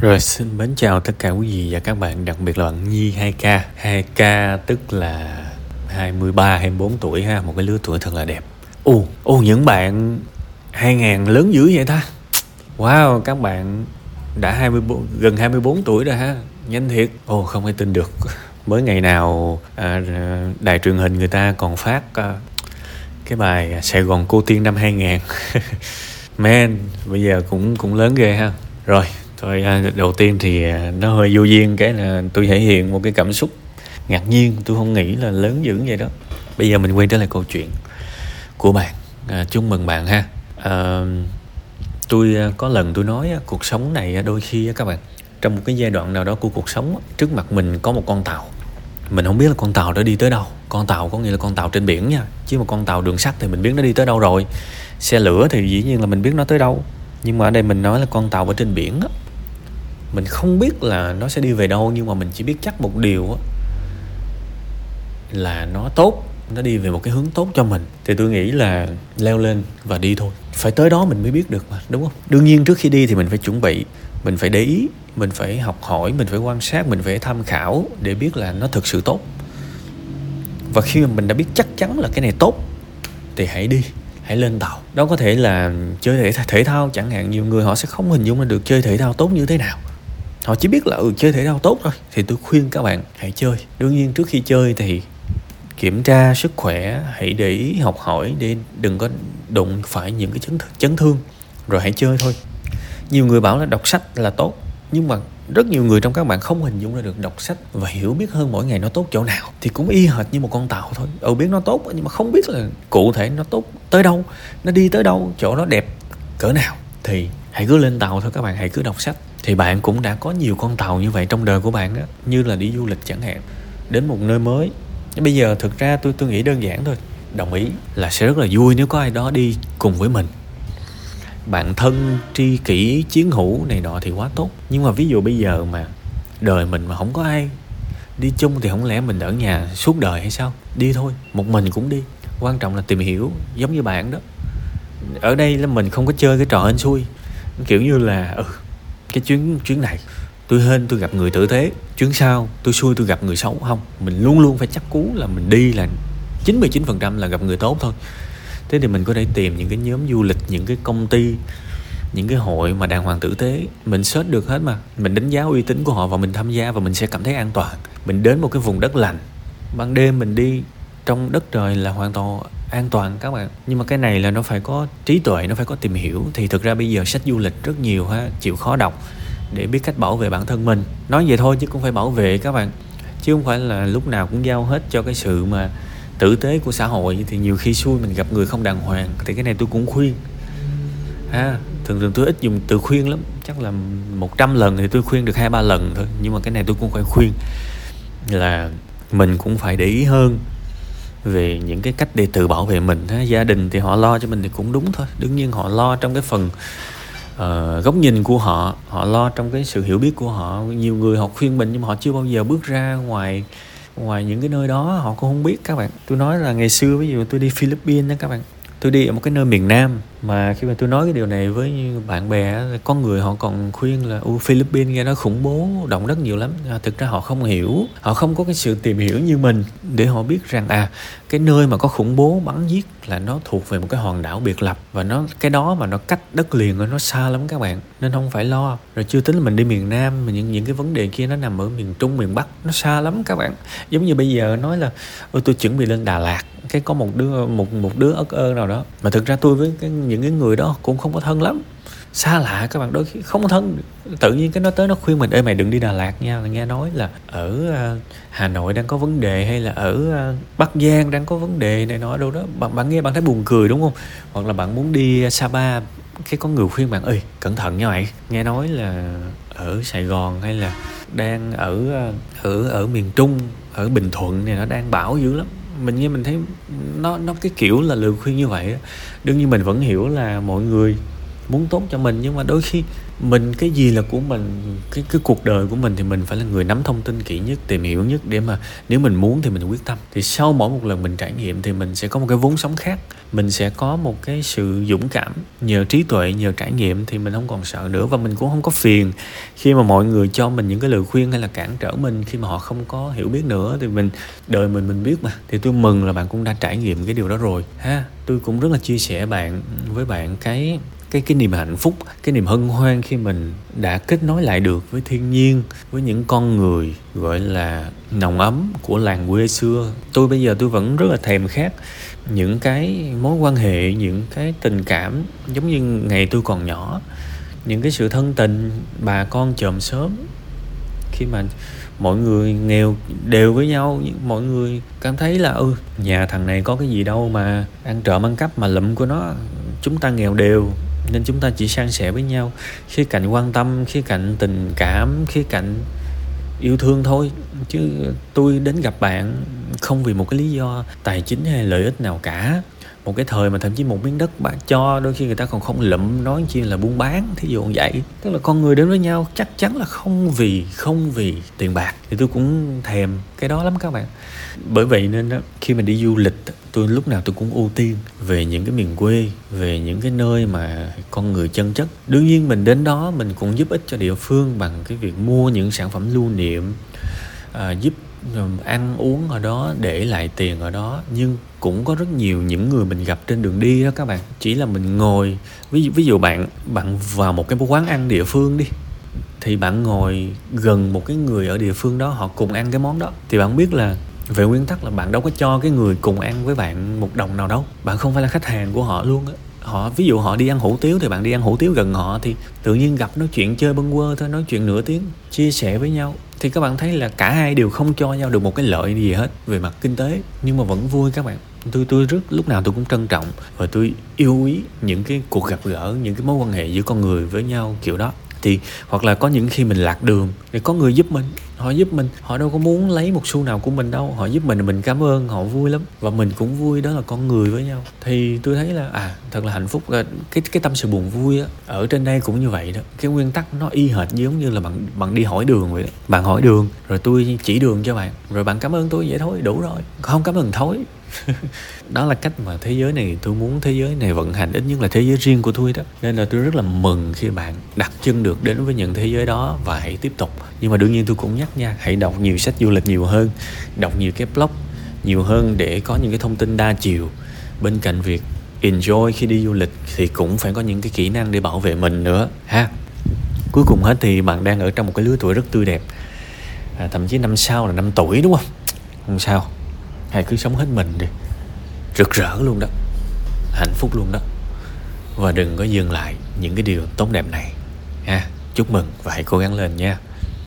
Rồi xin mến chào tất cả quý vị và các bạn, đặc biệt là bạn Nhi 2K. 2K tức là 23 24 tuổi ha, một cái lứa tuổi thật là đẹp. Ồ, ồ những bạn 2000 lớn dữ vậy ta. Wow, các bạn đã 24 gần 24 tuổi rồi ha. Nhanh thiệt. Ồ không ai tin được. Mới ngày nào à, đài truyền hình người ta còn phát à, cái bài Sài Gòn cô tiên năm 2000. Man, bây giờ cũng cũng lớn ghê ha. Rồi, thôi à, đầu tiên thì à, nó hơi vô duyên cái là tôi thể hiện một cái cảm xúc ngạc nhiên. Tôi không nghĩ là lớn dữ vậy đó. Bây giờ mình quay trở lại câu chuyện của bạn. À, chúc mừng bạn ha. À, tôi à, có lần tôi nói cuộc sống này đôi khi các bạn trong một cái giai đoạn nào đó của cuộc sống trước mặt mình có một con tàu. Mình không biết là con tàu đó đi tới đâu. Con tàu có nghĩa là con tàu trên biển nha. Chứ mà con tàu đường sắt thì mình biết nó đi tới đâu rồi. Xe lửa thì dĩ nhiên là mình biết nó tới đâu. Nhưng mà ở đây mình nói là con tàu ở trên biển á mình không biết là nó sẽ đi về đâu nhưng mà mình chỉ biết chắc một điều á là nó tốt nó đi về một cái hướng tốt cho mình. Thì tôi nghĩ là leo lên và đi thôi. Phải tới đó mình mới biết được mà đúng không? Đương nhiên trước khi đi thì mình phải chuẩn bị mình phải để ý mình phải học hỏi mình phải quan sát mình phải tham khảo để biết là nó thực sự tốt. Và khi mà mình đã biết chắc chắn là cái này tốt thì hãy đi hãy lên tàu. Đó có thể là chơi thể, thể thao chẳng hạn nhiều người họ sẽ không hình dung được chơi thể thao tốt như thế nào họ chỉ biết là ừ chơi thể thao tốt thôi, thì tôi khuyên các bạn hãy chơi. Đương nhiên trước khi chơi thì kiểm tra sức khỏe, hãy để ý, học hỏi để đừng có đụng phải những cái chấn chấn thương, rồi hãy chơi thôi. Nhiều người bảo là đọc sách là tốt, nhưng mà rất nhiều người trong các bạn không hình dung ra được đọc sách và hiểu biết hơn mỗi ngày nó tốt chỗ nào. Thì cũng y hệt như một con tàu thôi. Ừ biết nó tốt, nhưng mà không biết là cụ thể nó tốt tới đâu, nó đi tới đâu, chỗ nó đẹp cỡ nào. Thì hãy cứ lên tàu thôi các bạn, hãy cứ đọc sách thì bạn cũng đã có nhiều con tàu như vậy trong đời của bạn á, như là đi du lịch chẳng hạn, đến một nơi mới. Bây giờ thực ra tôi tôi nghĩ đơn giản thôi, đồng ý là sẽ rất là vui nếu có ai đó đi cùng với mình. Bạn thân tri kỷ, chiến hữu này nọ thì quá tốt. Nhưng mà ví dụ bây giờ mà đời mình mà không có ai đi chung thì không lẽ mình ở nhà suốt đời hay sao? Đi thôi, một mình cũng đi. Quan trọng là tìm hiểu, giống như bạn đó. Ở đây là mình không có chơi cái trò hên xui, kiểu như là ừ cái chuyến chuyến này, tôi hên tôi gặp người tử tế. Chuyến sau, tôi xui tôi gặp người xấu. Không, mình luôn luôn phải chắc cú là mình đi là 99% là gặp người tốt thôi. Thế thì mình có thể tìm những cái nhóm du lịch, những cái công ty, những cái hội mà đàng hoàng tử tế. Mình search được hết mà. Mình đánh giá uy tín của họ và mình tham gia và mình sẽ cảm thấy an toàn. Mình đến một cái vùng đất lành. Ban đêm mình đi, trong đất trời là hoàn toàn an toàn các bạn. Nhưng mà cái này là nó phải có trí tuệ, nó phải có tìm hiểu. Thì thực ra bây giờ sách du lịch rất nhiều ha, chịu khó đọc để biết cách bảo vệ bản thân mình. Nói vậy thôi chứ cũng phải bảo vệ các bạn. Chứ không phải là lúc nào cũng giao hết cho cái sự mà tử tế của xã hội. Thì nhiều khi xui mình gặp người không đàng hoàng, thì cái này tôi cũng khuyên. Ha, thường thường tôi ít dùng từ khuyên lắm. Chắc là 100 lần thì tôi khuyên được hai, ba lần thôi. Nhưng mà cái này tôi cũng phải khuyên là mình cũng phải để ý hơn về những cái cách để tự bảo vệ mình ha. gia đình thì họ lo cho mình thì cũng đúng thôi đương nhiên họ lo trong cái phần uh, góc nhìn của họ họ lo trong cái sự hiểu biết của họ nhiều người họ khuyên mình nhưng mà họ chưa bao giờ bước ra ngoài ngoài những cái nơi đó họ cũng không biết các bạn tôi nói là ngày xưa ví dụ tôi đi Philippines đó các bạn tôi đi ở một cái nơi miền Nam mà khi mà tôi nói cái điều này với bạn bè có người họ còn khuyên là u Philippines nghe nó khủng bố động đất nhiều lắm. À, thực ra họ không hiểu họ không có cái sự tìm hiểu như mình để họ biết rằng à cái nơi mà có khủng bố bắn giết là nó thuộc về một cái hòn đảo biệt lập và nó cái đó mà nó cách đất liền nó xa lắm các bạn nên không phải lo. Rồi chưa tính là mình đi miền Nam mà những những cái vấn đề kia nó nằm ở miền Trung miền Bắc nó xa lắm các bạn. Giống như bây giờ nói là ôi tôi chuẩn bị lên Đà Lạt cái có một đứa một một đứa ớt ơ nào đó. Mà thực ra tôi với cái, những cái người đó cũng không có thân lắm. Xa lạ các bạn đôi khi không thân. Tự nhiên cái nó tới nó khuyên mình ê mày đừng đi Đà Lạt nha. Nghe nói là ở uh, Hà Nội đang có vấn đề hay là ở uh, Bắc Giang đang có vấn đề này nọ đâu đó. Bạn bạn nghe bạn thấy buồn cười đúng không? Hoặc là bạn muốn đi Sapa cái có người khuyên bạn ơi cẩn thận nha mày. Nghe nói là ở Sài Gòn hay là đang ở ờ, ở ở miền Trung ở Bình Thuận này nó đang bão dữ lắm mình nghe mình thấy nó nó cái kiểu là lời khuyên như vậy đương nhiên mình vẫn hiểu là mọi người muốn tốt cho mình, nhưng mà đôi khi mình, cái gì là của mình, cái cái cuộc đời của mình thì mình phải là người nắm thông tin kỹ nhất, tìm hiểu nhất để mà nếu mình muốn thì mình quyết tâm. Thì sau mỗi một lần mình trải nghiệm thì mình sẽ có một cái vốn sống khác mình sẽ có một cái sự dũng cảm, nhờ trí tuệ, nhờ trải nghiệm thì mình không còn sợ nữa. Và mình cũng không có phiền khi mà mọi người cho mình những cái lời khuyên hay là cản trở mình khi mà họ không có hiểu biết nữa. Thì mình, đời mình mình biết mà. Thì tôi mừng là bạn cũng đã trải nghiệm cái điều đó rồi. Ha, tôi cũng rất là chia sẻ bạn, với bạn cái cái cái niềm hạnh phúc, cái niềm hân hoan khi mình đã kết nối lại được với thiên nhiên, với những con người, gọi là, nồng ấm của làng quê xưa. Tôi bây giờ tôi vẫn rất là thèm khát những cái mối quan hệ, những cái tình cảm giống như ngày tôi còn nhỏ, những cái sự thân tình, bà con chòm sớm khi mà mọi người nghèo đều với nhau mọi người cảm thấy là ừ nhà thằng này có cái gì đâu mà ăn trộm ăn cắp mà lụm của nó, chúng ta nghèo đều nên chúng ta chỉ san sẻ với nhau. Khía cạnh quan tâm, khía cạnh tình cảm, khía cạnh yêu thương thôi. Chứ tôi đến gặp bạn không vì một cái lý do tài chính hay lợi ích nào cả một cái thời mà thậm chí một miếng đất bạn cho đôi khi người ta còn không lụm nói chi là buôn bán thí dụ như vậy. Tức là con người đến với nhau chắc chắn là không vì không vì tiền bạc. Thì tôi cũng thèm cái đó lắm các bạn. Bởi vậy nên đó, khi mình đi du lịch tôi lúc nào tôi cũng ưu tiên về những cái miền quê về những cái nơi mà con người chân chất. Đương nhiên mình đến đó mình cũng giúp ích cho địa phương bằng cái việc mua những sản phẩm lưu niệm à, giúp ăn uống ở đó, để lại tiền ở đó. Nhưng cũng có rất nhiều những người mình gặp trên đường đi đó các bạn. Chỉ là mình ngồi, ví dụ ví dụ bạn bạn vào một cái quán ăn địa phương đi, thì bạn ngồi gần một cái người ở địa phương đó, họ cùng ăn cái món đó. Thì bạn biết là về nguyên tắc là bạn đâu có cho cái người cùng ăn với bạn một đồng nào đâu. Bạn không phải là khách hàng của họ luôn á. Họ, ví dụ họ đi ăn hủ tiếu thì bạn đi ăn hủ tiếu gần họ, thì tự nhiên gặp nói chuyện chơi bâng quơ thôi, nói chuyện nửa tiếng, chia sẻ với nhau thì các bạn thấy là cả hai đều không cho nhau được một cái lợi gì hết về mặt kinh tế. Nhưng mà vẫn vui các bạn. Tôi tôi rất, lúc nào tôi cũng trân trọng và tôi yêu quý những cái cuộc gặp gỡ, những cái mối quan hệ giữa con người với nhau kiểu đó thì, hoặc là có những khi mình lạc đường thì có người giúp mình, họ giúp mình. Họ đâu có muốn lấy một xu nào của mình đâu. Họ giúp mình mình cảm ơn, họ vui lắm. Và mình cũng vui, đó là con người với nhau. Thì tôi thấy là à thật là hạnh phúc. Ờ, cái cái tâm sự buồn vui á, ở trên đây cũng như vậy đó. Cái nguyên tắc nó y hệt giống như là bạn bạn đi hỏi đường vậy đó. Bạn hỏi đường, rồi tôi chỉ đường cho bạn. Rồi bạn cảm ơn tôi vậy thôi, đủ rồi. Không cảm ơn thối đó là cách mà thế giới này tôi muốn thế giới này vận hành ít nhất là thế giới riêng của tôi đó. Nên là tôi rất là mừng khi bạn đặt chân được đến với những thế giới đó và hãy tiếp tục. Nhưng mà đương nhiên tôi cũng nhắc nha hãy đọc nhiều sách du lịch nhiều hơn đọc nhiều cái blog nhiều hơn để có những cái thông tin đa chiều. Bên cạnh việc enjoy khi đi du lịch thì cũng phải có những cái kỹ năng để bảo vệ mình nữa ha. Cuối cùng hết thì bạn đang ở trong một cái lứa tuổi rất tươi đẹp. À, thậm chí năm sau là năm tuổi đúng không? Không sao hãy cứ sống hết mình đi. Rực rỡ luôn đó. Hạnh phúc luôn đó. Và đừng có dừng lại những cái điều tốt đẹp này. Ha, chúc mừng và hãy cố gắng lên nha.